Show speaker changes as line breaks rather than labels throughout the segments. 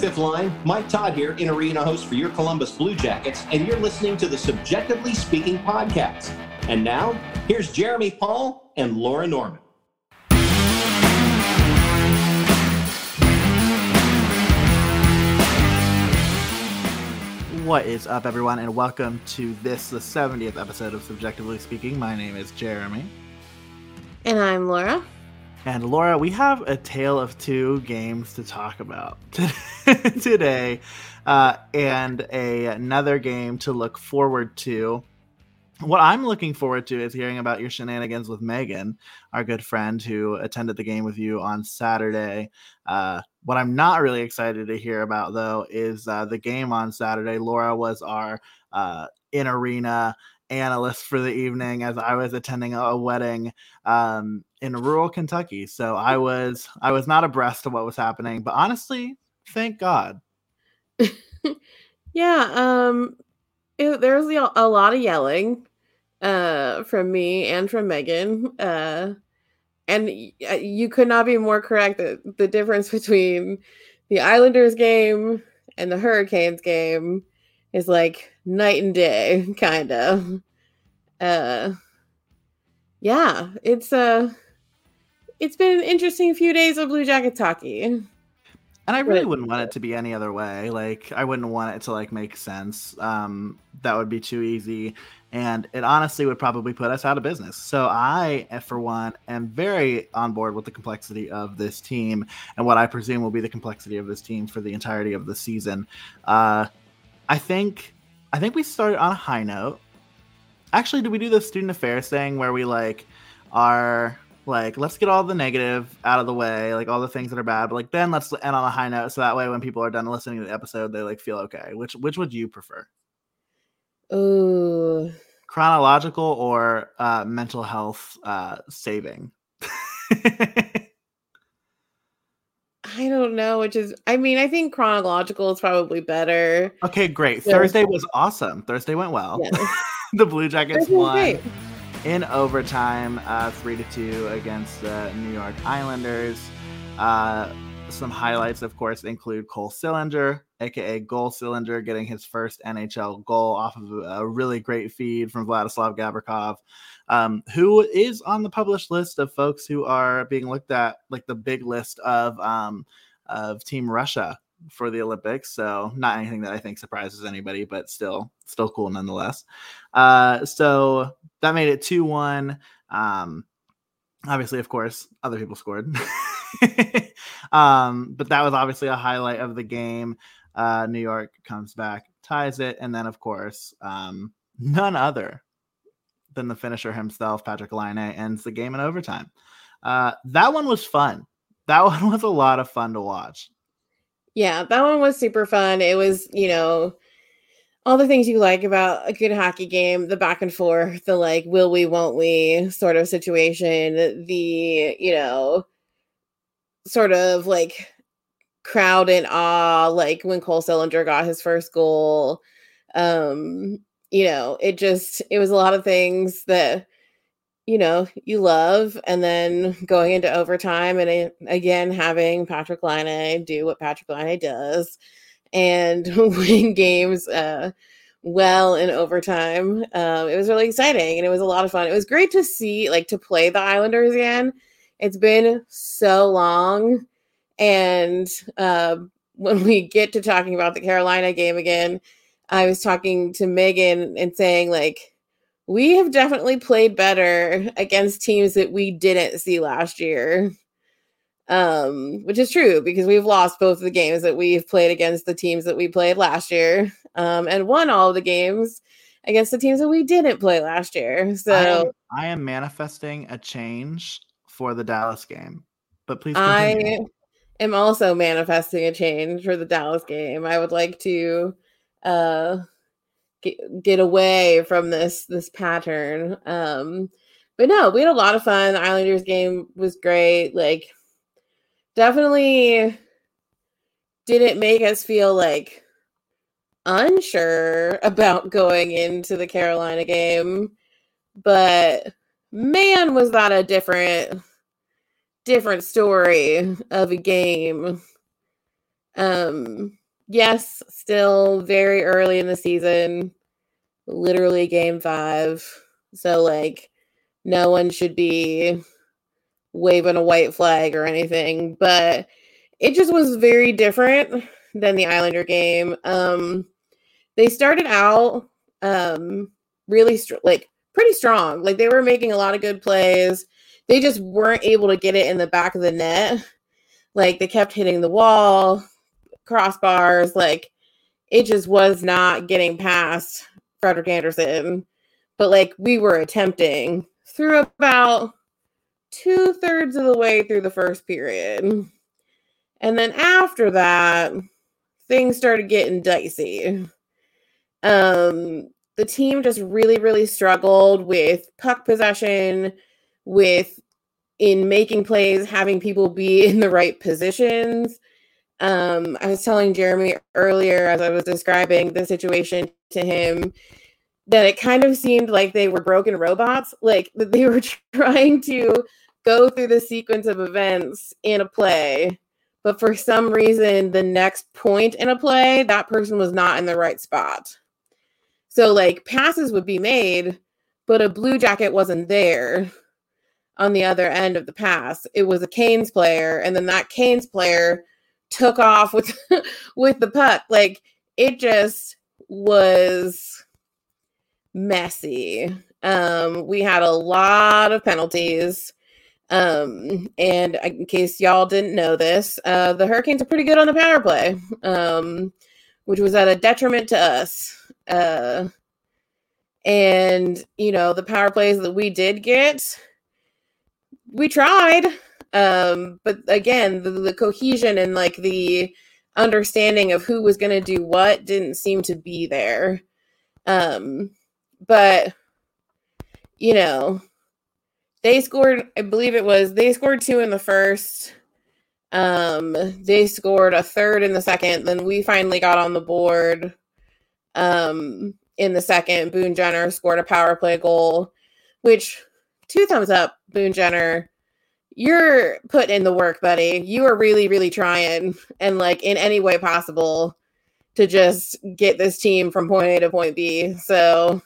fifth line. Mike Todd here, in arena host for your Columbus Blue Jackets, and you're listening to the Subjectively Speaking podcast. And now, here's Jeremy Paul and Laura Norman.
What is up, everyone, and welcome to this, the 70th episode of Subjectively Speaking. My name is Jeremy.
And I'm Laura.
And Laura, we have a tale of two games to talk about today, uh, and a, another game to look forward to. What I'm looking forward to is hearing about your shenanigans with Megan, our good friend who attended the game with you on Saturday. Uh, what I'm not really excited to hear about, though, is uh, the game on Saturday. Laura was our uh, in arena analyst for the evening as I was attending a wedding um, in rural Kentucky. So I was I was not abreast of what was happening, but honestly, thank God.
yeah, um, it, there was a lot of yelling uh, from me and from Megan. Uh, and uh, you could not be more correct that the difference between the Islanders game and the Hurricanes game is like night and day, kind of. Uh, yeah, it's uh it's been an interesting few days of Blue Jackets hockey. And
I really wouldn't want it to be any other way. Like I wouldn't want it to like make sense. Um, that would be too easy, and it honestly would probably put us out of business. So I, for one, am very on board with the complexity of this team and what I presume will be the complexity of this team for the entirety of the season. Uh, I think I think we started on a high note. Actually, did we do the student affairs thing where we like are like let's get all the negative out of the way, like all the things that are bad, but like then let's end on a high note so that way when people are done listening to the episode, they like feel okay. Which which would you prefer?
Ooh.
Chronological or uh mental health uh saving?
I don't know, which is I mean, I think chronological is probably better.
Okay, great. Thursday was awesome. Thursday went well. Yeah. the Blue Jackets won. In overtime, uh, three to two against the New York Islanders. Uh, some highlights, of course, include Cole Sillinger, aka Goal Cylinder, getting his first NHL goal off of a really great feed from Vladislav Gavrikov, um, who is on the published list of folks who are being looked at, like the big list of um, of Team Russia for the Olympics. So not anything that I think surprises anybody, but still, still cool nonetheless. Uh, so that made it two one. Um, obviously, of course, other people scored. um, but that was obviously a highlight of the game. Uh, New York comes back, ties it, and then of course, um, none other than the finisher himself, Patrick Laine, ends the game in overtime. Uh, that one was fun. That one was a lot of fun to watch.
Yeah, that one was super fun. It was, you know, all the things you like about a good hockey game, the back and forth, the like will we, won't we sort of situation, the, you know, sort of like crowd in awe, like when Cole Sillinger got his first goal. Um, you know, it just it was a lot of things that you know you love and then going into overtime and again having patrick Laine do what patrick Laine does and win games uh, well in overtime um, it was really exciting and it was a lot of fun. It was great to see like to play the islanders again. It's been so long and uh, when we get to talking about the carolina game again i was talking to megan and saying like we have definitely played better against teams that we didn't see last year. Um, which is true because we've lost both of the games that we've played against the teams that we played last year, um, and won all the games against the teams that we didn't play last year. So
I am, I am manifesting a change for the Dallas game. But please
continue. I am also manifesting a change for the Dallas game. I would like to uh get, away from this this pattern. Um, but no, we had a lot of fun. The Islanders game was great. Like, definitely didn't make us feel like unsure about going into the Carolina game, but man, was that a different different story of a game. Um, yes, still very early in the season, literally game five. So, like, no one should be waving a white flag or anything, but it just was very different than the Islander game. Um, they started out um, really str- like pretty strong. Like they were making a lot of good plays. They just weren't able to get it in the back of the net. Like they kept hitting the wall, crossbars. Like it just was not getting past Frederik Andersen. But like we were attempting through about two thirds of the way through the first period. And then after that, things started getting dicey. Um, the team just really, really struggled with puck possession, with in making plays, having people be in the right positions. Um, I was telling Jeremy earlier as I was describing the situation to him that it kind of seemed like they were broken robots, like that they were trying to go through the sequence of events in a play, but for some reason, the next point in a play, that person was not in the right spot. So like passes would be made, but a blue jacket wasn't there on the other end of the pass. It was a Canes player, and then that Canes player took off with with the puck. Like it just was messy. Um, we had a lot of penalties. Um, and in case y'all didn't know this, uh, the Hurricanes are pretty good on the power play, um, which was at a detriment to us. Uh, and you know the power plays that we did get, we tried, um, but again, the, the cohesion and like the understanding of who was going to do what didn't seem to be there. Um, but you know, they scored. I believe it was they scored two in the first. Um, they scored a third in the second. Then we finally got on the board. Um, in the second, Boone Jenner scored a power play goal, which two thumbs up, Boone Jenner. You're putting in the work, buddy. You are really, really trying and like in any way possible to just get this team from point A to point B. So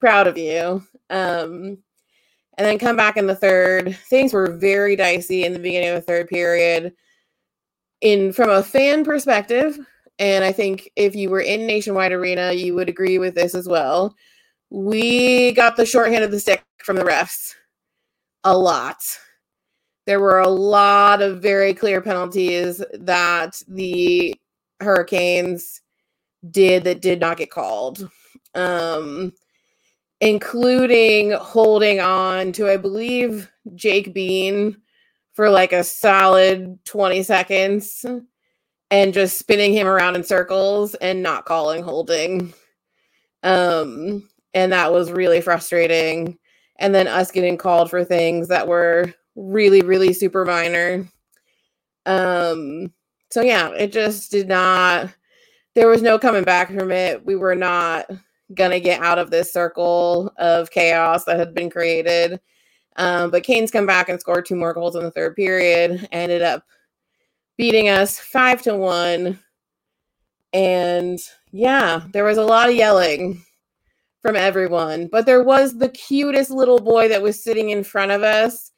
proud of you. Um, and then come back in the third. Things were very dicey in the beginning of the third period. In from a fan perspective, and I think if you were in Nationwide Arena, you would agree with this as well. We got the shorthand of the stick from the refs a lot. There were a lot of very clear penalties that the Hurricanes did that did not get called. Um, including holding on to, I believe, Jake Bean for like a solid 20 seconds and just spinning him around in circles and not calling holding. Um, and that was really frustrating. And then us getting called for things that were really, really super minor. Um, so yeah, it just did not, there was no coming back from it. We were not gonna get out of this circle of chaos that had been created. Um, but Canes come back and scored two more goals in the third period, ended up beating us five to one. And yeah, there was a lot of yelling from everyone, but there was the cutest little boy that was sitting in front of us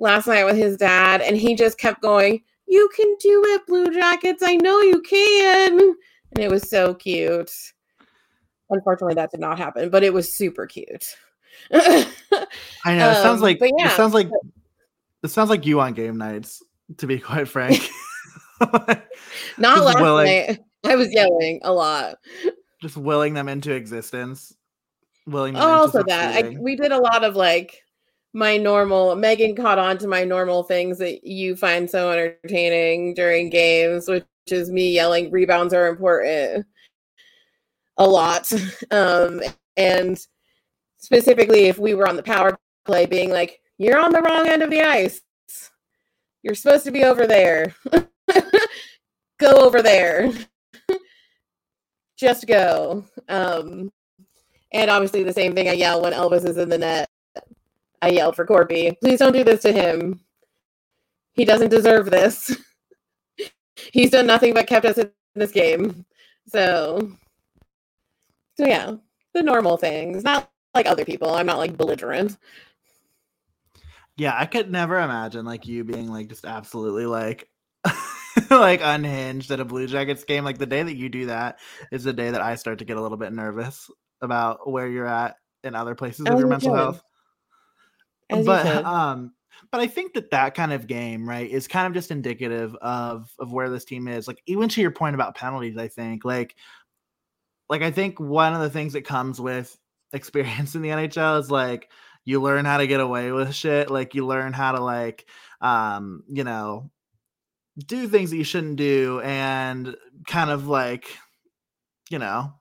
last night with his dad, and he just kept going, You can do it, Blue Jackets. I know you can. And it was so cute. Unfortunately, that did not happen, but it was super cute.
I know. It um, sounds like yeah. it sounds like it sounds like you on game nights, to be quite frank.
not last willing, night. I was yelling a lot.
Just willing them into existence. Willing
them oh, also that. I, we did a lot of like my normal Megan caught on to my normal things that you find so entertaining during games, which is me yelling rebounds are important a lot. Um, and specifically, if we were on the power play, being like, you're on the wrong end of the ice. You're supposed to be over there. go over there. Just go. Um, and obviously, the same thing I yell when Elvis is in the net. I yelled for Corpy, please don't do this to him. He doesn't deserve this. he's done nothing but kept us in this game. So, so yeah, the normal things, not like other people. I'm not like belligerent.
Yeah, I could never imagine like you being like just absolutely like like unhinged at a Blue Jackets game. Like the day that you do that is the day that I start to get a little bit nervous about where you're at in other places of oh, your mental health. As but um but I think that that kind of game, right, is kind of just indicative of of where this team is. Like even to your point about penalties, I think like like I think one of the things that comes with experience in the NHL is like you learn how to get away with shit. Like you learn how to like um, you know, do things that you shouldn't do and kind of like, you know,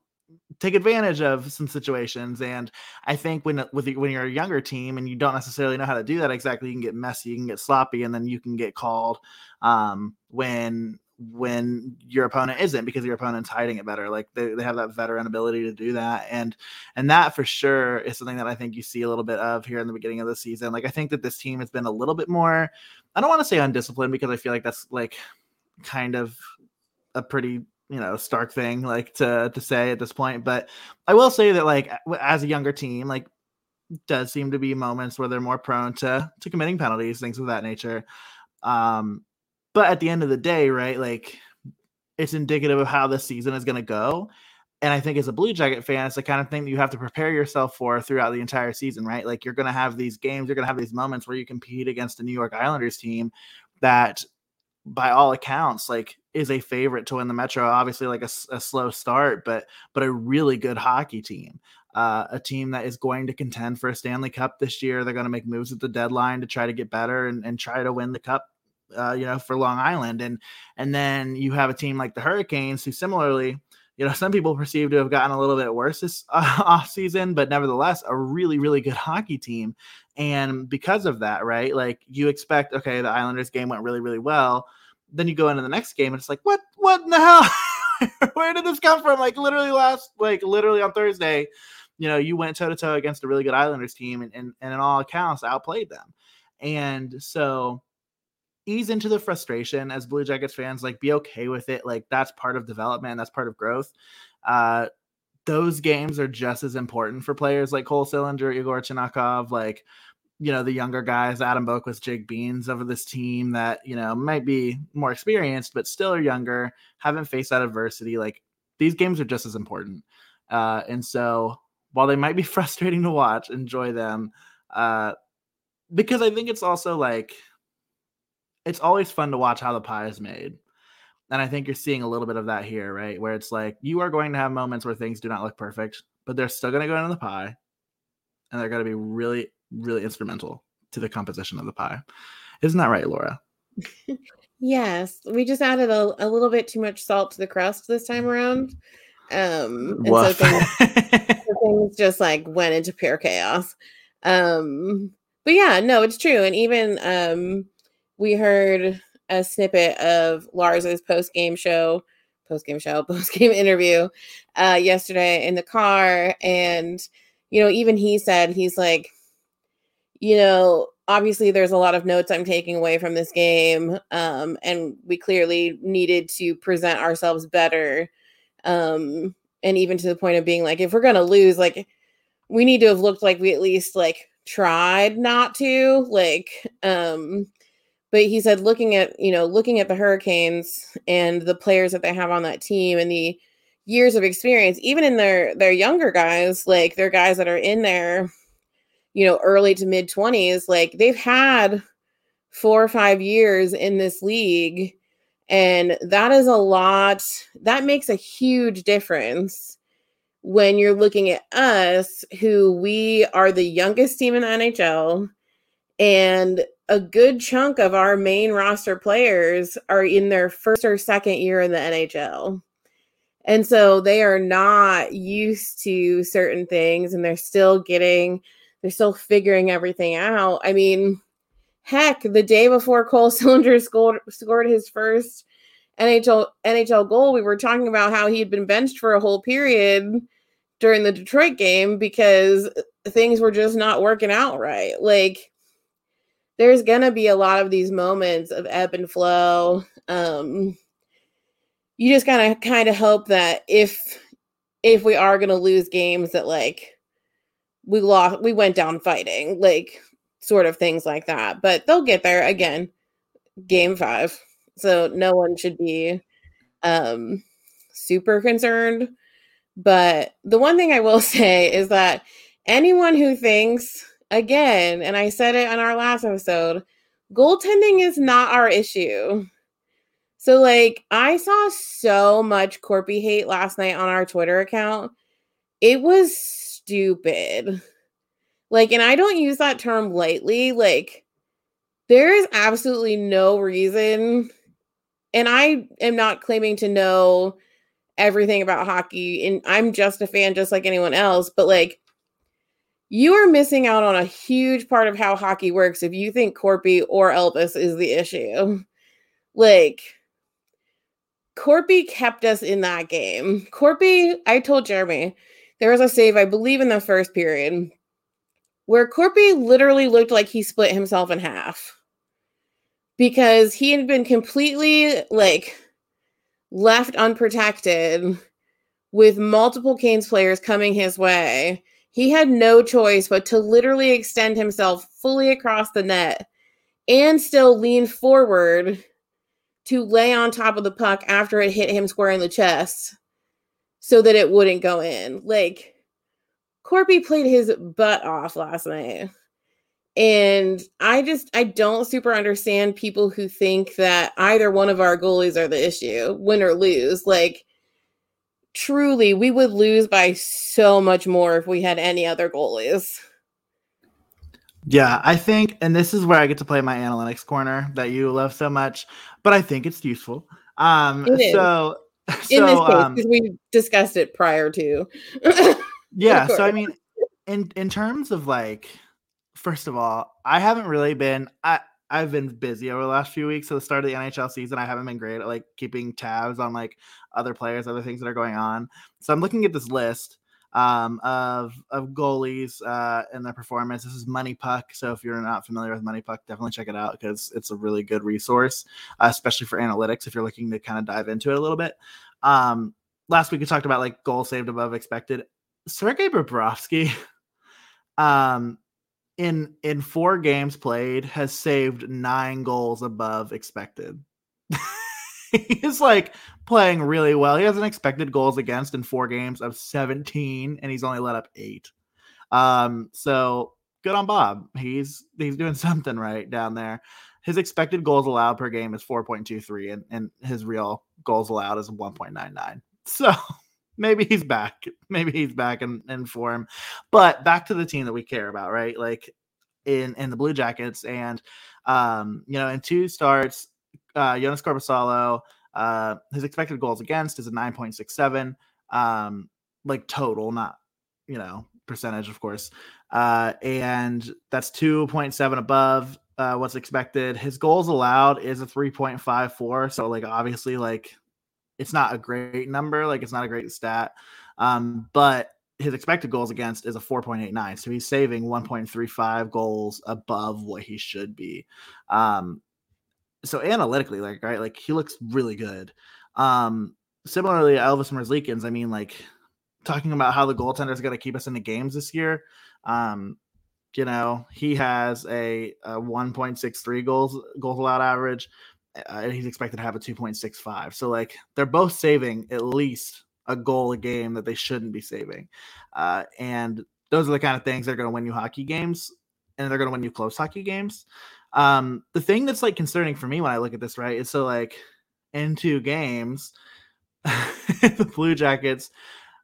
take advantage of some situations. And I think when with when you're a younger team and you don't necessarily know how to do that exactly, you can get messy, you can get sloppy, and then you can get called um, when when your opponent isn't because your opponent's hiding it better like they, they have that veteran ability to do that and and that for sure is something that i think you see a little bit of here in the beginning of the season like i think that this team has been a little bit more i don't want to say undisciplined because i feel like that's like kind of a pretty you know stark thing like to to say at this point but i will say that like as a younger team like does seem to be moments where they're more prone to to committing penalties things of that nature. Um but at the end of the day right like it's indicative of how this season is going to go and i think as a blue jacket fan it's the kind of thing that you have to prepare yourself for throughout the entire season right? Like you're going to have these games you're going to have these moments where you compete against a new york islanders team that by all accounts like is a favorite to win the metro obviously like a, a slow start but but a really good hockey team uh, a team that is going to contend for a stanley cup this year. They're going to make moves at the deadline to try to get better and, and try to win the cup uh, you know for long island and and then you have a team like the hurricanes who similarly you know some people perceive to have gotten a little bit worse this uh, off season but nevertheless a really really good hockey team and because of that right like you expect okay the islanders game went really really well then you go into the next game and it's like, what, what in the hell? Where did this come from? Like literally last, like literally on Thursday, you know, you went toe to toe against a really good Islanders team and, and, and in all accounts outplayed them. And so ease into the frustration as Blue Jackets fans, like be okay with it. Like that's part of development, that's part of growth. Uh, those games are just as important for players like Cole Sillinger, Igor Chinakhov, like you know the younger guys, Adam Boqvist, Jake Beans of this team that you know might be more experienced but still are younger, haven't faced that adversity. Like these games are just as important, uh, and so while they might be frustrating to watch, enjoy them uh, because I think it's also like it's always fun to watch how the pie is made. And I think you're seeing a little bit of that here, right? Where it's like you are going to have moments where things do not look perfect, but they're still going to go into the pie and they're going to be really really instrumental to the composition of the pie. Isn't that right, Laura?
yes, we just added a, a little bit too much salt to the crust this time around. Um, and so things, things just like went into pure chaos. Um, but yeah, no, it's true. And even um, we heard a snippet of Lars's post game show, post game show, post game interview uh, yesterday in the car. And, you know, even he said, he's like, you know, obviously there's a lot of notes I'm taking away from this game. Um, and we clearly needed to present ourselves better. Um, and even to the point of being like, if we're gonna lose, like we need to have looked like we at least like tried not to. Like, um, but he said looking at, you know, looking at the hurricanes and the players that they have on that team and the years of experience, even in their their younger guys, like they're guys that are in there you know, early to mid 20s, like they've had four or five years in this league. And that is a lot. That makes a huge difference when you're looking at us, who we are the youngest team in the NHL. And a good chunk of our main roster players are in their first or second year in the NHL. And so they are not used to certain things and they're still getting they're still figuring everything out. I mean, heck, the day before Cole Sillinger scored scored his first NHL NHL goal, we were talking about how he had been benched for a whole period during the Detroit game because things were just not working out right. Like there's going to be a lot of these moments of ebb and flow. Um you just gotta kind of hope that if if we are gonna lose games that like we lost we went down fighting, like sort of things like that. But they'll get there again. Game five. So no one should be um super concerned. But the one thing I will say is that anyone who thinks, again, and I said it on our last episode, goaltending is not our issue. So, like, I saw so much Corpy hate last night on our Twitter account. It was stupid. Like, and I don't use that term lightly. Like, there is absolutely no reason, and I am not claiming to know everything about hockey, and I'm just a fan, just like anyone else, but like, you are missing out on a huge part of how hockey works if you think Corpy or Elvis is the issue. Like, Corpy kept us in that game. Corpy, I told Jeremy, there was a save, I believe, in the first period where Corpy literally looked like he split himself in half because he had been completely like left unprotected with multiple Canes players coming his way. He had no choice but to literally extend himself fully across the net and still lean forward to lay on top of the puck after it hit him square in the chest so that it wouldn't go in. Like, Corpy played his butt off last night. And I just I don't super understand people who think that either one of our goalies are the issue, win or lose. Like truly, we would lose by so much more if we had any other goalies.
Yeah, I think, and this is where I get to play my analytics corner that you love so much, but I think it's useful. Um, it so,
in this case, um, because we discussed it prior to.
yeah so i mean in in terms of like first of all i haven't really been i i've been busy over the last few weeks at the start of the nhl season i haven't been great at like keeping tabs on like other players other things that are going on so i'm looking at this list um, of of goalies uh, and their performance. This is Money Puck. so if you're not familiar with Money Puck, definitely check it out because it's a really good resource, uh, especially for analytics if you're looking to kind of dive into it a little bit. Um, last week we talked about like goals saved above expected. Sergei Bobrovsky, um, in in four games played, has saved nine goals above expected. he's like playing really well. He has an expected goals against in four games of 17, and he's only let up eight. Um, so good on Bob. He's he's doing something right down there. His expected goals allowed per game is 4.23, and, and his real goals allowed is 1.99. So maybe he's back. Maybe he's back in, in form. But back to the team that we care about, right? Like in in the Blue Jackets, and um, you know, in two starts, uh, Joonas Korpisalo, uh, his expected goals against is a nine point six seven, um, like total, not you know percentage, of course, uh, and that's two point seven above. Uh, what's expected. His goals allowed is a 3.54. So, like, obviously, like it's not a great number, like it's not a great stat. Um, but his expected goals against is a 4.89. So he's saving 1.35 goals above what he should be. Um, so analytically, like, right, like he looks really good. Um, similarly, Elvis Merzlikins, I mean, like talking about how the goaltender is going to keep us in the games this year. Um, you know, he has a, a 1.63 goals goals allowed average uh, he's expected to have a 2.65. So like they're both saving at least a goal a game that they shouldn't be saving. Uh, and those are the kind of things that are going to win you hockey games and they're going to win you close hockey games. Um, the thing that's like concerning for me when I look at this, right, is so like in two games, the Blue Jackets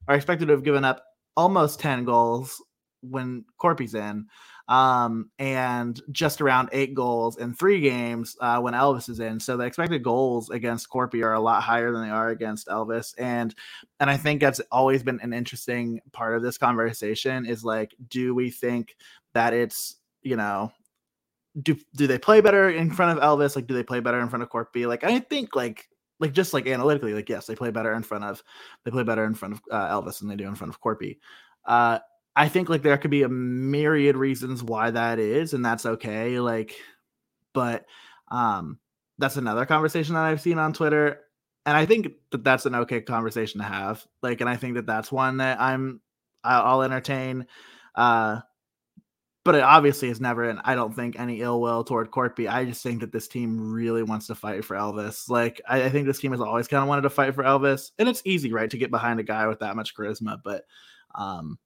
are expected to have given up almost 10 goals when Corpy's in um, and just around eight goals in three games uh, when Elvis is in. So the expected goals against Corpy are a lot higher than they are against Elvis, and and I think that's always been an interesting part of this conversation is like, do we think that it's you know do do they play better in front of Elvis? Like, do they play better in front of Corpy? Like, I think like like just like analytically, like yes, they play better in front of they play better in front of uh, Elvis than they do in front of Corpy. Uh, I think like there could be a myriad reasons why that is, and that's okay. Like, but um, that's another conversation that I've seen on Twitter. and I think that that's an okay conversation to have. Like, and I think that that's one that I'm I'll entertain. Uh, but it obviously is never, and I don't think any ill will toward Corpy. I just think that this team really wants to fight for Elvis. Like, I, I think this team has always kind of wanted to fight for Elvis, and it's easy, right, to get behind a guy with that much charisma. But um,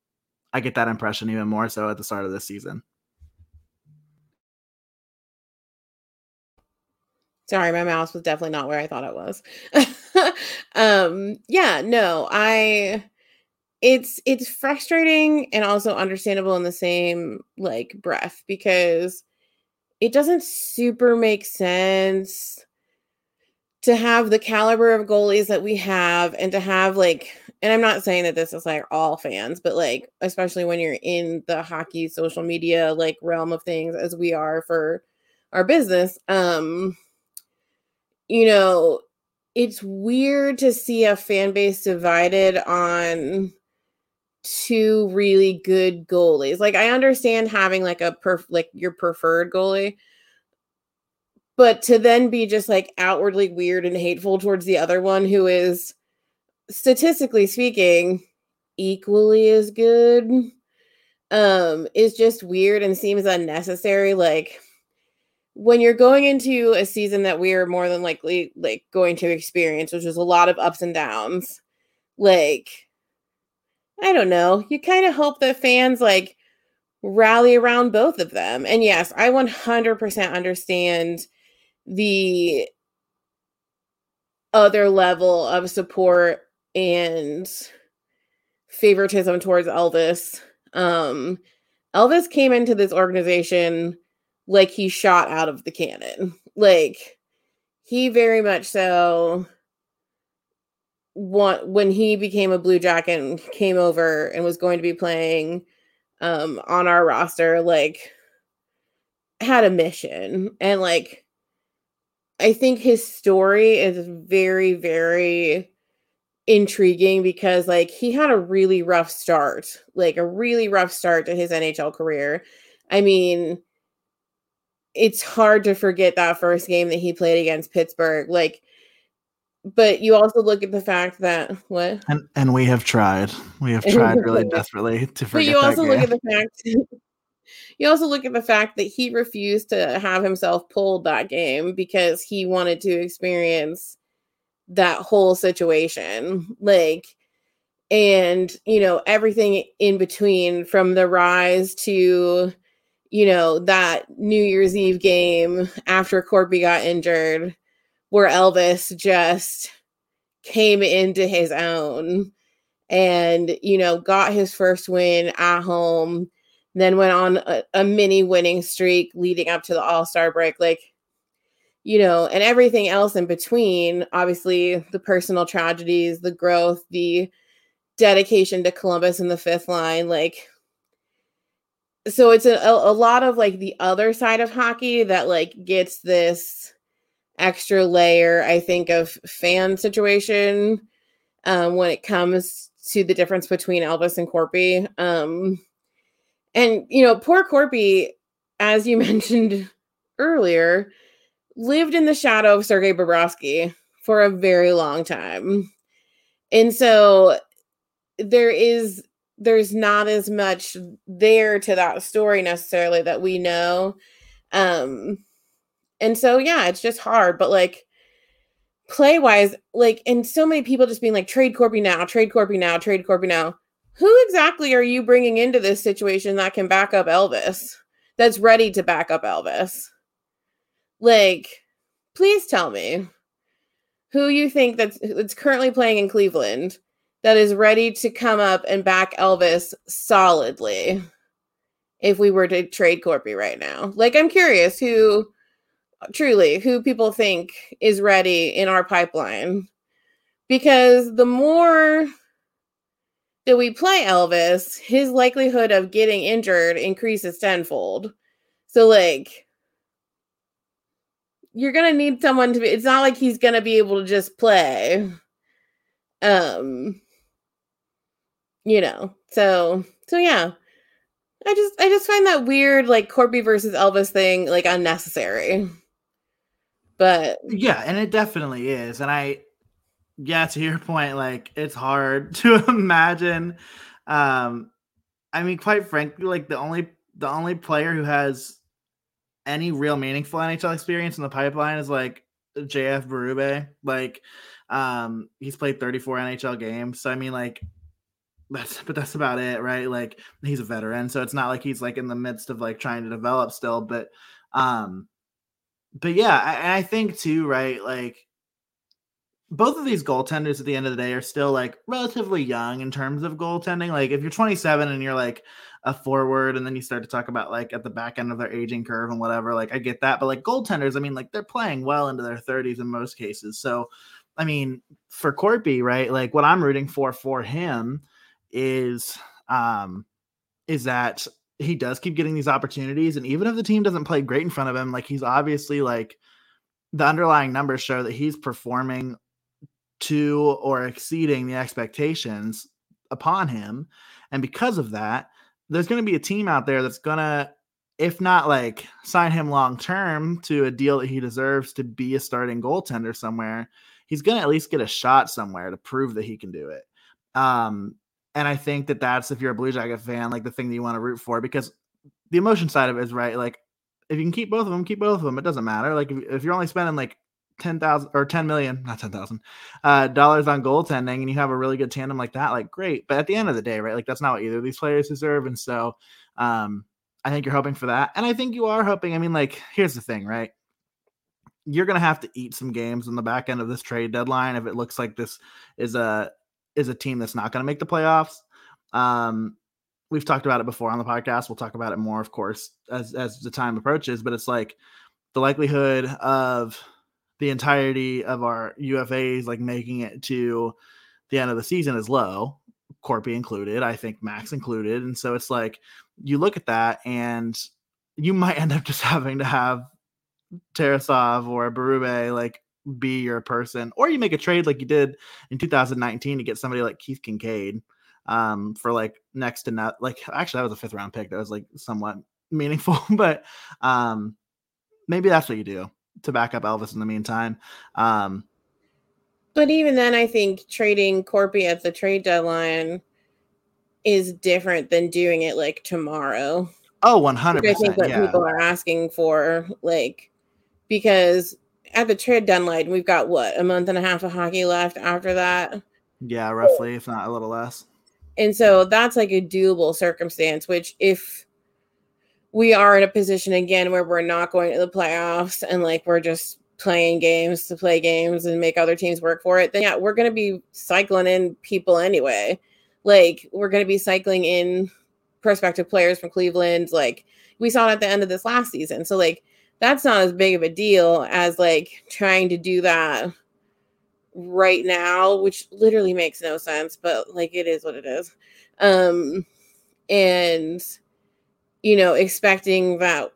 I get that impression even more so at the start of this season.
Sorry, my mouse was definitely not where I thought it was. um, yeah, no, I it's it's frustrating and also understandable in the same like breath because it doesn't super make sense to have the caliber of goalies that we have and to have like and I'm not saying that this is like all fans, but like especially when you're in the hockey social media like realm of things as we are for our business, um you know, it's weird to see a fan base divided on two really good goalies. Like I understand having like a perf like your preferred goalie, but to then be just like outwardly weird and hateful towards the other one who is statistically speaking equally as good um is just weird and seems unnecessary like when you're going into a season that we are more than likely like going to experience, which is a lot of ups and downs, like I don't know, you kind of hope that fans like rally around both of them. And yes, I 100% understand the other level of support and favoritism towards Elvis. Um Elvis came into this organization like he shot out of the cannon. Like he very much so want when he became a blue jacket and came over and was going to be playing um on our roster like had a mission and like I think his story is very very intriguing because like he had a really rough start, like a really rough start to his NHL career. I mean, it's hard to forget that first game that he played against Pittsburgh. Like, but you also look at the fact that what
and and we have tried, we have tried really desperately to forget. But
you also look at the fact. you also look at the fact that he refused to have himself pulled that game because he wanted to experience that whole situation. Like, and you know everything in between from the rise to you know, that New Year's Eve game after Corpy got injured, where Elvis just came into his own and, you know, got his first win at home, then went on a, a mini winning streak leading up to the All Star break. Like, you know, and everything else in between, obviously, the personal tragedies, the growth, the dedication to Columbus and the fifth line, like so it's a, a lot of like the other side of hockey that like gets this extra layer i think of fan situation um, when it comes to the difference between elvis and corpy um, and you know poor corpy as you mentioned earlier lived in the shadow of sergei bobrovsky for a very long time and so there is there's not as much there to that story necessarily that we know. Um and so yeah, it's just hard, but like play wise, like and so many people just being like trade Corpy now, trade Corpy now, trade Corpy now. Who exactly are you bringing into this situation that can back up Elvis? That's ready to back up Elvis? Like please tell me who you think that's that's currently playing in Cleveland that is ready to come up and back Elvis solidly if we were to trade Corpy right now. Like I'm curious who truly who people think is ready in our pipeline. Because the more that we play Elvis, his likelihood of getting injured increases tenfold. So like you're to need someone to be it's not like he's to be able to just play. Um you know so so yeah i just i just find that weird like corpy versus elvis thing like unnecessary but
yeah and it definitely is and i yeah, to your point, like it's hard to imagine. Um, I mean, quite frankly, like the only the only player who has any real meaningful NHL experience in the pipeline is like JF Berube. Like, um, he's played 34 NHL games. So I mean, like, that's but that's about it, right? Like, he's a veteran, so it's not like he's like in the midst of like trying to develop still. But, um, but yeah, I, I think too, right? Like, both of these goaltenders at the end of the day are still like relatively young in terms of goaltending. Like, if you're 27 and you're like a forward and then you start to talk about like at the back end of their aging curve and whatever like i get that but like goaltenders i mean like they're playing well into their 30s in most cases so i mean for corpy right like what i'm rooting for for him is um is that he does keep getting these opportunities and even if the team doesn't play great in front of him like he's obviously like the underlying numbers show that he's performing to or exceeding the expectations upon him and because of that there's going to be a team out there that's going to, if not like sign him long term to a deal that he deserves to be a starting goaltender somewhere, he's going to at least get a shot somewhere to prove that he can do it. Um, and I think that that's if you're a Blue Jacket fan, like the thing that you want to root for because the emotion side of it is right. Like if you can keep both of them, keep both of them. It doesn't matter. Like if, if you're only spending like ten thousand or ten million, not ten thousand uh, dollars on goaltending, and you have a really good tandem like that, like great. But at the end of the day, right, like that's not what either of these players deserve. And so, um, I think you're hoping for that, and I think you are hoping. I mean, like here's the thing, right? You're gonna have to eat some games on the back end of this trade deadline if it looks like this is a is a team that's not gonna make the playoffs. Um, we've talked about it before on the podcast. We'll talk about it more, of course, as as the time approaches. But it's like the likelihood of the entirety of our UFAs like making it to the end of the season is low, Corpy included, I think Max included. And so it's like you look at that and you might end up just having to have Tarasov or Berube like be your person, or you make a trade like you did in 2019 to get somebody like Keith Kinkaid um, for like next to not like actually that was a fifth round pick that was like somewhat meaningful, but um, maybe that's what you do to back up Elvis in the meantime. Um,
but even then, I think trading Corpy at the trade deadline is different than doing it like tomorrow.
Oh, 100%. I think
what
yeah.
people are asking for, like, because at the trade deadline, we've got what, a month and a half of hockey left after that?
Yeah, roughly, if not a little less.
And so that's like a doable circumstance, which if we are in a position again where we're not going to the playoffs and like we're just playing games to play games and make other teams work for it, then yeah, we're going to be cycling in people anyway. Like we're going to be cycling in prospective players from Cleveland. Like we saw it at the end of this last season. So like that's not as big of a deal as like trying to do that right now, which literally makes no sense, but like it is what it is. Um and you know, expecting that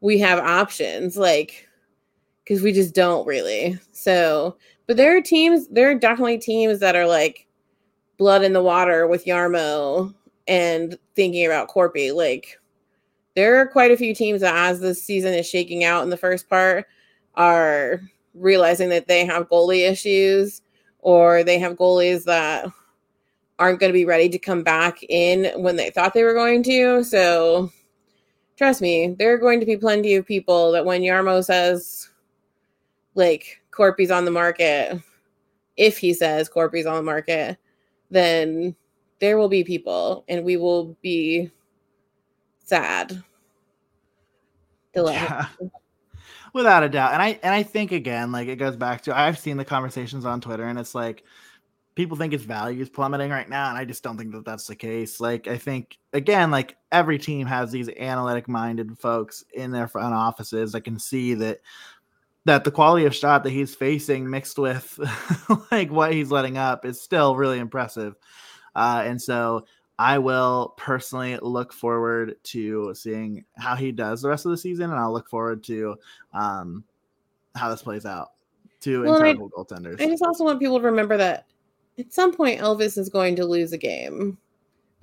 we have options, like, because we just don't really. So, but there are teams, there are definitely teams that are like blood in the water with Jarmo and thinking about Corpy. Like, there are quite a few teams that, as this season is shaking out in the first part, are realizing that they have goalie issues or they have goalies that aren't going to be ready to come back in when they thought they were going to. So trust me, there are going to be plenty of people that when Jarmo says like Corpy's on the market, if he says Corpy's on the market, then there will be people and we will be sad.
Yeah. Without a doubt. And I and I think again, like it goes back to I've seen the conversations on Twitter and it's like people think its value is plummeting right now and i just don't think that that's the case. Like i think again like every team has these analytic minded folks in their front offices i can see that that the quality of shot that he's facing mixed with like what he's letting up is still really impressive. Uh, and so i will personally look forward to seeing how he does the rest of the season and i'll look forward to um, how this plays out to well, incredible I, goaltenders.
I just also want people to remember that at some point Elvis is going to lose a game.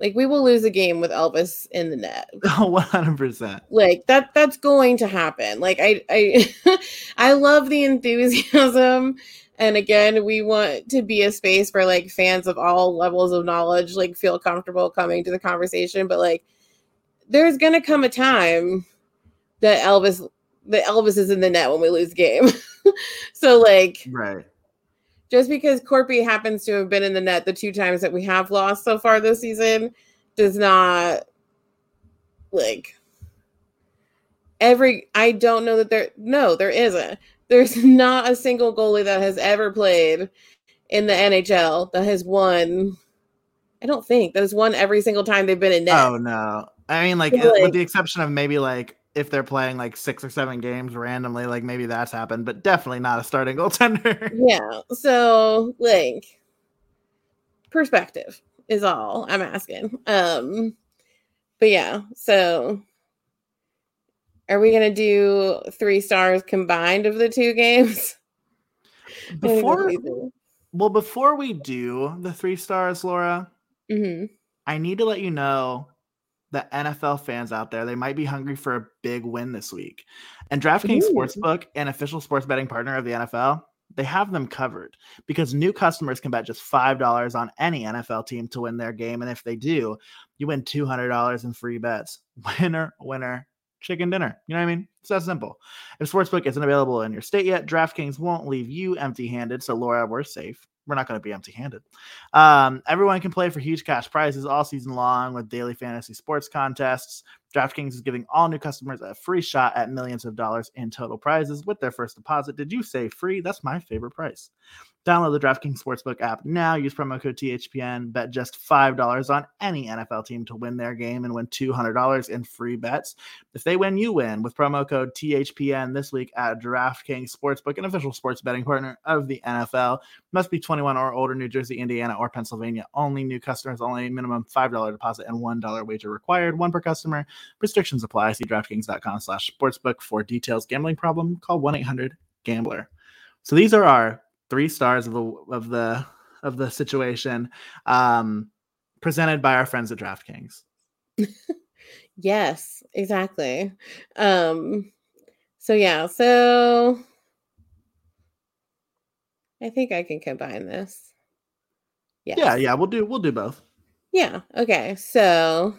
Like we will lose a game with Elvis in the net.
Oh, 100%.
Like that that's going to happen. Like I I I love the enthusiasm And again, we want to be a space where like fans of all levels of knowledge like feel comfortable coming to the conversation. But like, there's gonna come a time that Elvis, that Elvis is in the net when we lose game. so like,
right.
Just because Korpi happens to have been in the net the two times that we have lost so far this season does not like every I don't know that there no, there isn't. There's not a single goalie that has ever played in the NHL that has won. I don't think that has won every single time they've been in net.
Oh no. I mean like, like with the exception of maybe like if they're playing like six or seven games randomly, like maybe that's happened, but definitely not a starting goaltender.
Yeah. So like perspective is all I'm asking. Um but yeah, so are we going to do three stars combined of the two games?
Before, well, before we do the three stars, Laura,
mm-hmm.
I need to let you know that NFL fans out there, they might be hungry for a big win this week. And DraftKings Ooh. Sportsbook, an official sports betting partner of the NFL, they have them covered because new customers can bet just $5 on any NFL team to win their game. And if they do, you win $200 in free bets. Winner, winner, chicken dinner. You know what I mean? It's that simple. If Sportsbook isn't available in your state yet, DraftKings won't leave you empty handed. So, Laura, we're safe. We're not going to be empty handed. Um, everyone can play for huge cash prizes all season long with daily fantasy sports contests. DraftKings is giving all new customers a free shot at millions of dollars in total prizes with their first deposit. Did you say free? That's my favorite price. Download the DraftKings Sportsbook app now. Use promo code THPN. Bet just $5 on any NFL team to win their game and win $200 in free bets. If they win, you win with promo code THPN this week at DraftKings Sportsbook, an official sports betting partner of the NFL. Must be 21 or older, New Jersey, Indiana, or Pennsylvania. Only new customers, only minimum $5 deposit and $1 wager required. One per customer. Restrictions apply. See DraftKings.com slash sportsbook for details. Gambling problem? Call 1-800-GAMBLER. So these are our three stars of the of the of the situation um presented by our friends at DraftKings.
yes, exactly. Um so yeah, so I think I can combine this.
Yes. Yeah, yeah, we'll do we'll do both.
Yeah. Okay. So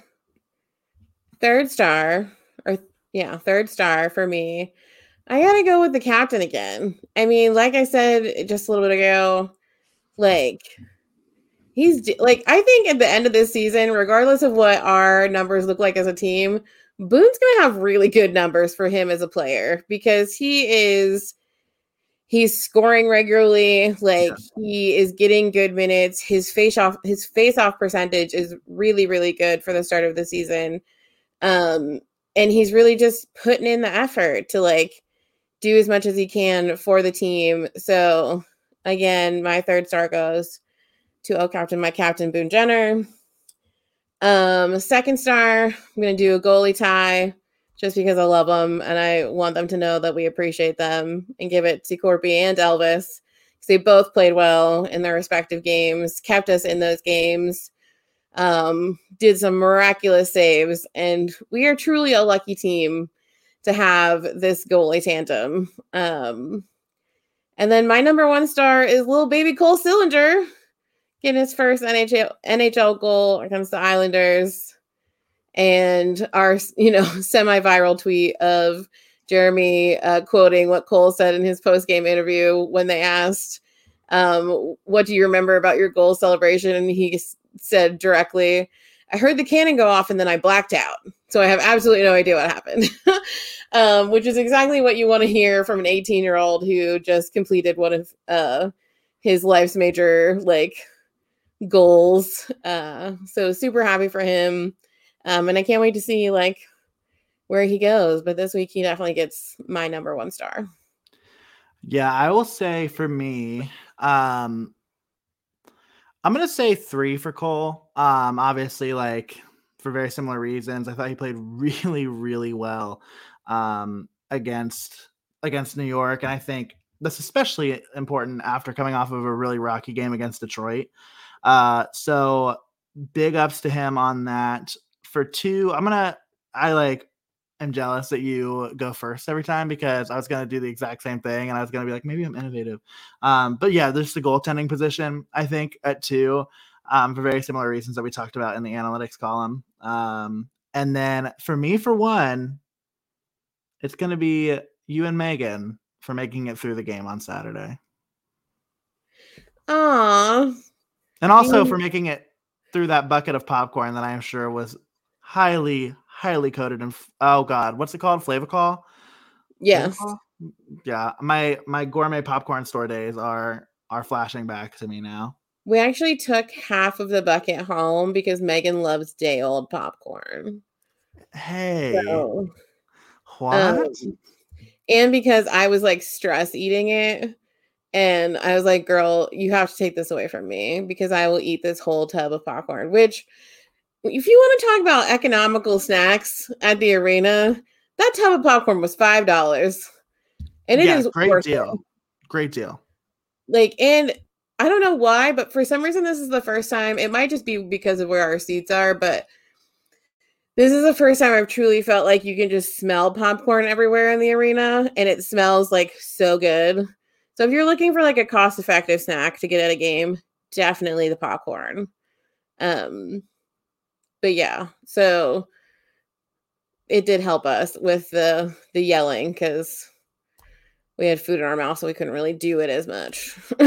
third star or yeah, third star for me I gotta go with the captain again. I mean, like I said just a little bit ago, like he's like I think at the end of this season, regardless of what our numbers look like as a team, Boone's gonna have really good numbers for him as a player because he is he's scoring regularly like yeah. he is getting good minutes his face off his face off percentage is really really good for the start of the season um and he's really just putting in the effort to like do as much as he can for the team. So again, my third star goes to O Captain, my captain Boone Jenner. Um, second star, I'm gonna do a goalie tie just because I love them and I want them to know that we appreciate them and give it to Corpy and Elvis because they both played well in their respective games, kept us in those games, um, did some miraculous saves, and we are truly a lucky team to have this goalie tandem. Um, and then my number one star is little baby Cole Sillinger getting his first NHL NHL goal against the Islanders. And our, you know, semi-viral tweet of Jeremy uh, quoting what Cole said in his post-game interview when they asked, um, "What do you remember about your goal celebration?" And he said directly, "I heard the cannon go off and then I blacked out." So I have absolutely no idea what happened, um, which is exactly what you want to hear from an 18 year old who just completed one of uh, his life's major like goals. Uh, so super happy for him. Um, and I can't wait to see like where he goes. But this week he definitely gets my number one star.
Yeah, I will say for me, um, I'm gonna say three for Cole. Um, obviously, like for very similar reasons. I thought he played really, really well um, against against New York, and I think that's especially important after coming off of a really rocky game against Detroit. Uh, so big ups to him on that. For two, I'm gonna I like am jealous that you go first every time because I was gonna do the exact same thing and I was gonna be like, maybe I'm innovative. Um, but yeah, there's the goaltending position, I think, at two, um, for very similar reasons that we talked about in the analytics column. Um, and then for me, for one, it's gonna be you and Megan for making it through the game on Saturday.
Aww.
And also for making it through that bucket of popcorn that I am sure was highly, highly coated in oh god, what's it called? Flavacol?
Yes.
Flavacol? Yeah. My my gourmet popcorn store days are are flashing back to me now.
We actually took half of the bucket home because Megan loves day old popcorn.
Hey. So, what?
Um, and because I was like stress eating it. And I was like, girl, you have to take this away from me because I will eat this whole tub of popcorn. Which, if you want to talk about economical snacks at the arena, that tub of popcorn was $5. And it yeah, is
great deal. It. Great deal.
Like, and I don't know why, but for some reason, this is the first time. It might just be because of where our seats are, but this is the first time I've truly felt like you can just smell popcorn everywhere in the arena and it smells like so good. So if you're looking for like a cost effective snack to get at a game, definitely the popcorn. Um but yeah, so it did help us with the the yelling cuz we had food in our mouth so we couldn't really do it as much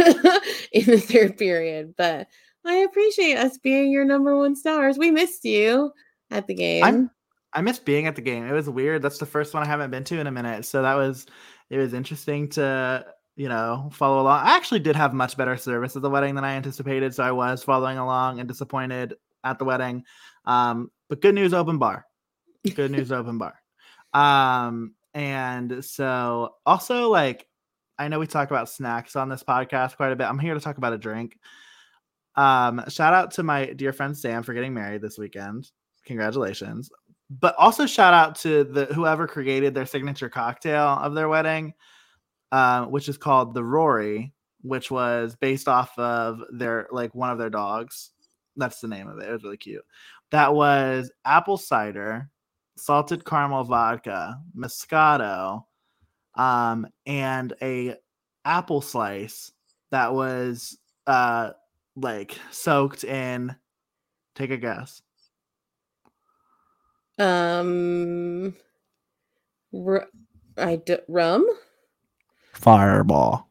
in the third period, but I appreciate us being your number one stars. We missed you at the game.
I'm, I miss being at the game. It was weird. That's the first one I haven't been to in a minute. So that was it was interesting to you know follow along. I actually did have much better service at the wedding than I anticipated, so I was following along and disappointed at the wedding. Um, but good news, open bar. Good news, open bar. Um, and so also like I know we talk about snacks on this podcast quite a bit. I'm here to talk about a drink. Um, shout out to my dear friend Sam for getting married this weekend. Congratulations. But also shout out to the whoever created their signature cocktail of their wedding, uh, which is called the Rory, which was based off of their like one of their dogs. That's the name of it. It was really cute. That was apple cider, salted caramel vodka, Moscato, um, and a apple slice that was uh like soaked in. Take a guess.
Um, r- I d- rum.
Fireball.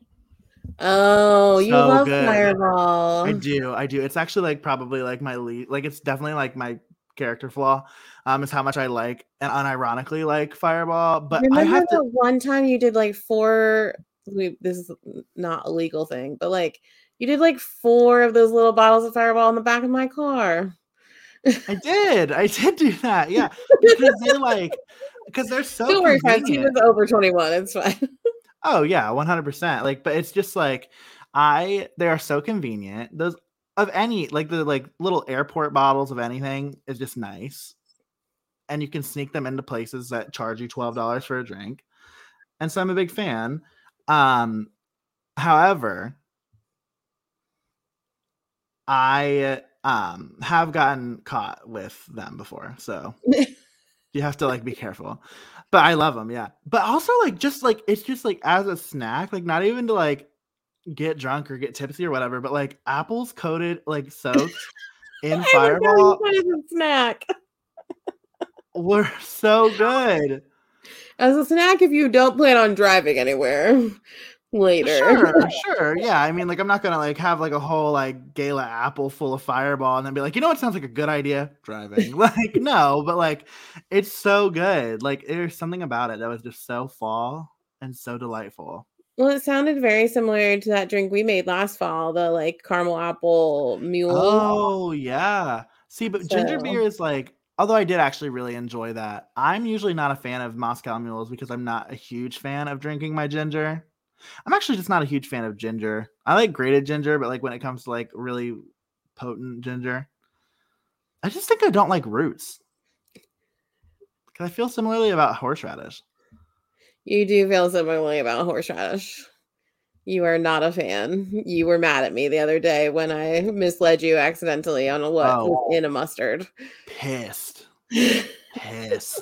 Oh, you so love good. Fireball.
I do. I do. It's actually like probably like my lead. Like it's definitely like my character flaw. Um, is how much I like and unironically like Fireball. But
Remember
I have
to one time you did like four. We, this is not a legal thing, but like you did like four of those little bottles of Fireball in the back of my car.
I did. I did do that. Yeah, because they like because they're so. Don't worry, friends.
He was over twenty one. It's fine.
Oh yeah, one hundred percent. Like, but it's just like I. They are so convenient. Those of any like the like little airport bottles of anything is just nice, and you can sneak them into places that charge you twelve dollars for a drink, and so I'm a big fan. Um, however, I um have gotten caught with them before so you have to like be careful but i love them yeah. But also like just like it's just like as a snack like not even to like get drunk or get tipsy or whatever but like apples coated like soaked in fireball
snack.
Were so good.
As a snack if you don't plan on driving anywhere later.
Sure, sure. Yeah. I mean, like, I'm not gonna like have like a whole like gala apple full of fireball and then be like, you know what sounds like a good idea? Driving. like, no, but like it's so good. Like there's something about it that was just so fall and so delightful.
Well, it sounded very similar to that drink we made last fall, the like caramel apple mule.
Oh yeah. See, but so. ginger beer is like although I did actually really enjoy that. I'm usually not a fan of Moscow mules because I'm not a huge fan of drinking my ginger. I'm actually just not a huge fan of ginger. I like grated ginger, but like when it comes to like really potent ginger, I just think I don't like roots. Because I feel similarly about horseradish.
You do feel similarly about horseradish. You are not a fan. You were mad at me the other day when I misled you accidentally on a what oh, in a mustard.
Pissed. Pissed.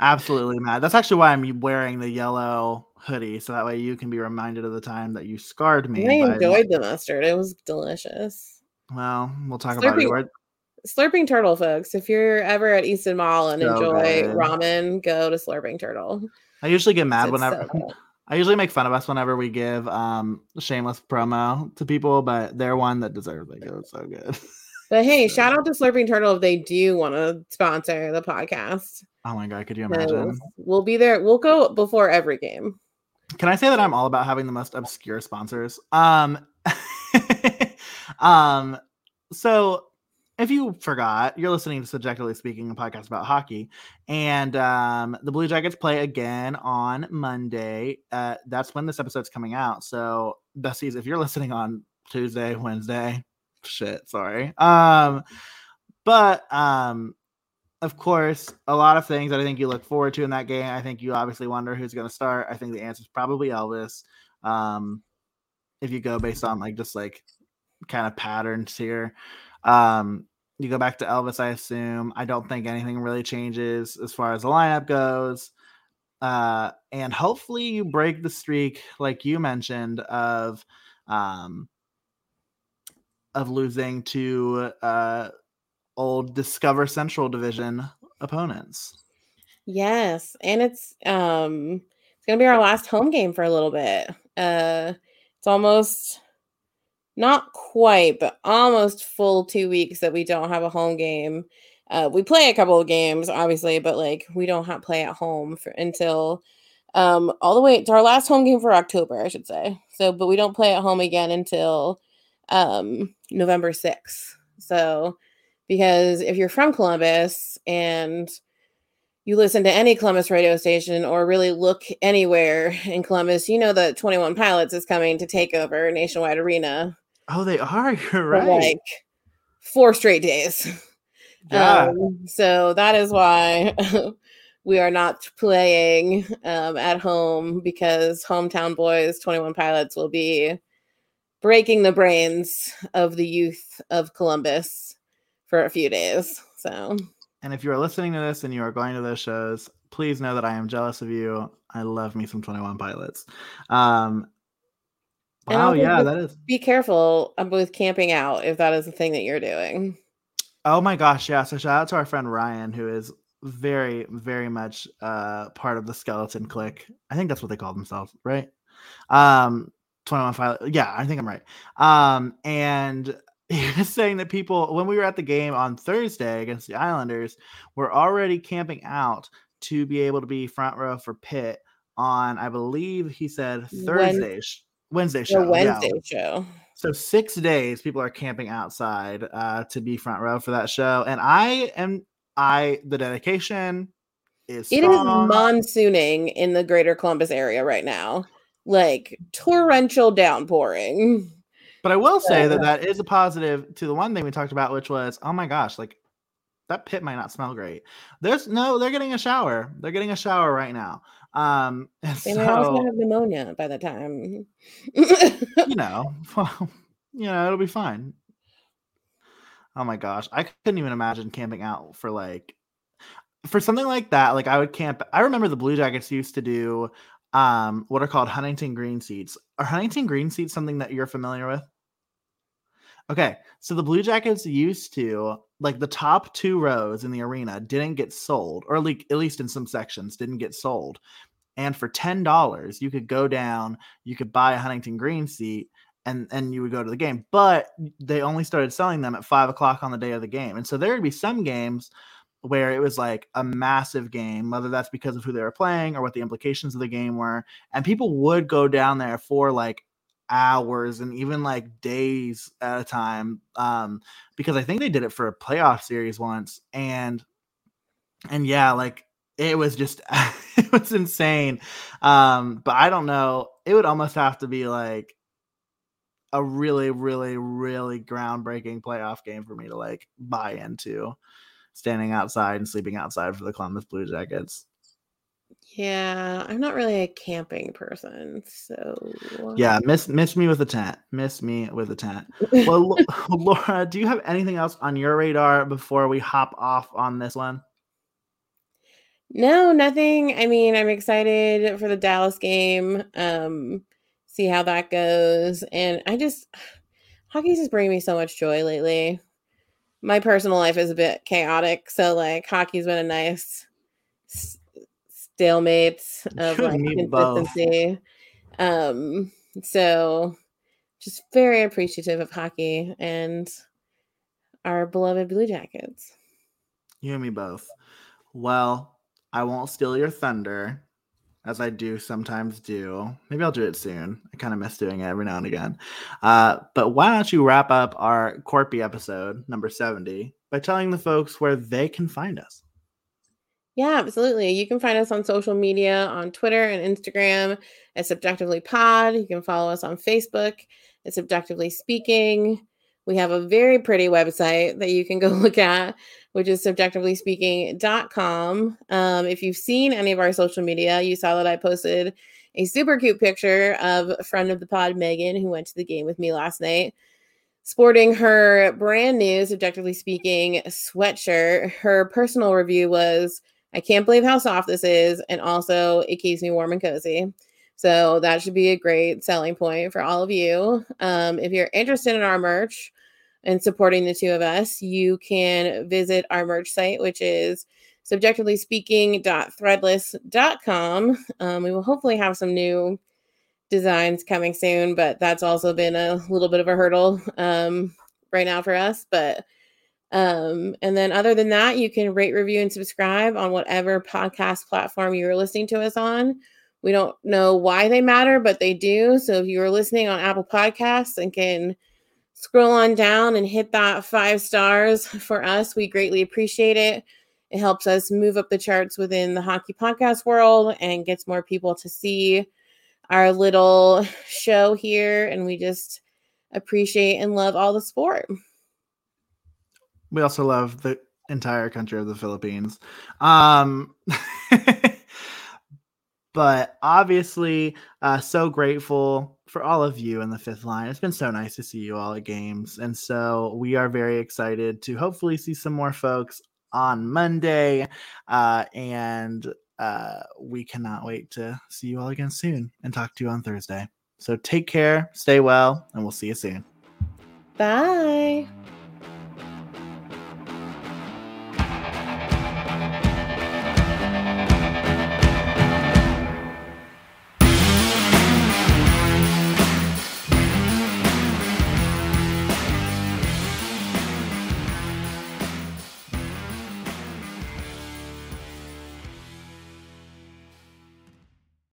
Absolutely mad. That's actually why I'm wearing the yellow hoodie, so that way you can be reminded of the time that you scarred me.
I enjoyed the mustard. It was delicious.
Well, we'll talk Slurping, about it.
Slurping Turtle, folks. If you're ever at Easton Mall and so enjoy good. ramen, go to Slurping Turtle.
I usually get mad whenever so I usually make fun of us whenever we give um shameless promo to people, but they're one that deserves it. It was so good.
But hey, so. shout out to Slurping Turtle if they do want to sponsor the podcast.
Oh my god, could you imagine?
We'll be there. We'll go before every game.
Can I say that I'm all about having the most obscure sponsors? Um, um, so if you forgot, you're listening to Subjectively Speaking, a podcast about hockey, and um, the Blue Jackets play again on Monday. Uh, that's when this episode's coming out. So, besties, if you're listening on Tuesday, Wednesday, shit, sorry. Um, but um, of course, a lot of things that I think you look forward to in that game. I think you obviously wonder who's going to start. I think the answer is probably Elvis. Um, if you go based on like just like kind of patterns here, um, you go back to Elvis. I assume. I don't think anything really changes as far as the lineup goes. Uh, and hopefully you break the streak, like you mentioned, of um, of losing to uh old Discover Central Division opponents.
Yes, and it's um it's gonna be our last home game for a little bit. Uh it's almost not quite, but almost full two weeks that we don't have a home game. Uh, we play a couple of games, obviously, but like we don't have play at home for, until um, all the way to our last home game for October, I should say. So, but we don't play at home again until um, November 6th. So because if you're from Columbus and you listen to any Columbus radio station or really look anywhere in Columbus, you know that 21 Pilots is coming to take over Nationwide Arena.
Oh, they are. You're right. Like
four straight days. Yeah. Um, so that is why we are not playing um, at home because hometown boys 21 pilots will be breaking the brains of the youth of Columbus for a few days. So,
and if you are listening to this and you are going to those shows, please know that I am jealous of you. I love me some 21 pilots. Um, wow, yeah, that is.
Be careful with camping out if that is the thing that you're doing.
Oh my gosh, yeah. So shout out to our friend Ryan, who is very, very much uh part of the skeleton clique. I think that's what they call themselves, right? Um 21 pilot. Yeah, I think I'm right. Um, and saying that people, when we were at the game on Thursday against the Islanders, were already camping out to be able to be front row for Pitt on, I believe he said Thursday, when, Wednesday show.
Wednesday yeah. show.
So six days, people are camping outside uh, to be front row for that show, and I am I the dedication is. Strong. It is
monsooning in the Greater Columbus area right now, like torrential downpouring.
But I will say that that is a positive to the one thing we talked about, which was, oh my gosh, like that pit might not smell great. There's no, they're getting a shower. They're getting a shower right now. Um,
they so, also have pneumonia by the time.
you know, well, you know, it'll be fine. Oh my gosh, I couldn't even imagine camping out for like for something like that. Like I would camp. I remember the Blue Jackets used to do um what are called Huntington green seats. Are Huntington green seats something that you're familiar with? Okay, so the Blue Jackets used to like the top two rows in the arena didn't get sold, or like at least in some sections didn't get sold. And for ten dollars, you could go down, you could buy a Huntington Green seat, and and you would go to the game. But they only started selling them at five o'clock on the day of the game, and so there would be some games where it was like a massive game, whether that's because of who they were playing or what the implications of the game were. And people would go down there for like hours and even like days at a time. Um, because I think they did it for a playoff series once. And and yeah, like it was just it was insane. Um, but I don't know. It would almost have to be like a really, really, really groundbreaking playoff game for me to like buy into standing outside and sleeping outside for the Columbus Blue Jackets.
Yeah, I'm not really a camping person, so
yeah, miss miss me with a tent. Miss me with a tent. Well, Laura, do you have anything else on your radar before we hop off on this one?
No, nothing. I mean, I'm excited for the Dallas game. Um, see how that goes. And I just hockey's just bringing me so much joy lately. My personal life is a bit chaotic, so like hockey's been a nice stalemate of like consistency. Um, so just very appreciative of hockey and our beloved Blue Jackets.
You and me both. Well, I won't steal your thunder, as I do sometimes do. Maybe I'll do it soon. I kind of miss doing it every now and again. Uh, but why don't you wrap up our Corpy episode, number 70, by telling the folks where they can find us?
Yeah, absolutely. You can find us on social media on Twitter and Instagram at Subjectively Pod. You can follow us on Facebook at Subjectively Speaking. We have a very pretty website that you can go look at, which is subjectivelyspeaking.com. Um, if you've seen any of our social media, you saw that I posted a super cute picture of a friend of the pod, Megan, who went to the game with me last night, sporting her brand new, subjectively speaking, sweatshirt. Her personal review was, I can't believe how soft this is. And also, it keeps me warm and cozy. So that should be a great selling point for all of you. Um, if you're interested in our merch and supporting the two of us, you can visit our merch site, which is subjectively speaking.threadless.com. Um, we will hopefully have some new designs coming soon, but that's also been a little bit of a hurdle um, right now for us. But um, and then other than that, you can rate, review, and subscribe on whatever podcast platform you're listening to us on. We don't know why they matter, but they do. So if you are listening on Apple Podcasts and can scroll on down and hit that five stars for us, we greatly appreciate it. It helps us move up the charts within the hockey podcast world and gets more people to see our little show here. And we just appreciate and love all the sport.
We also love the entire country of the Philippines. Um, but obviously, uh, so grateful for all of you in the fifth line. It's been so nice to see you all at games. And so we are very excited to hopefully see some more folks on Monday. Uh, and uh, we cannot wait to see you all again soon and talk to you on Thursday. So take care, stay well, and we'll see you soon.
Bye.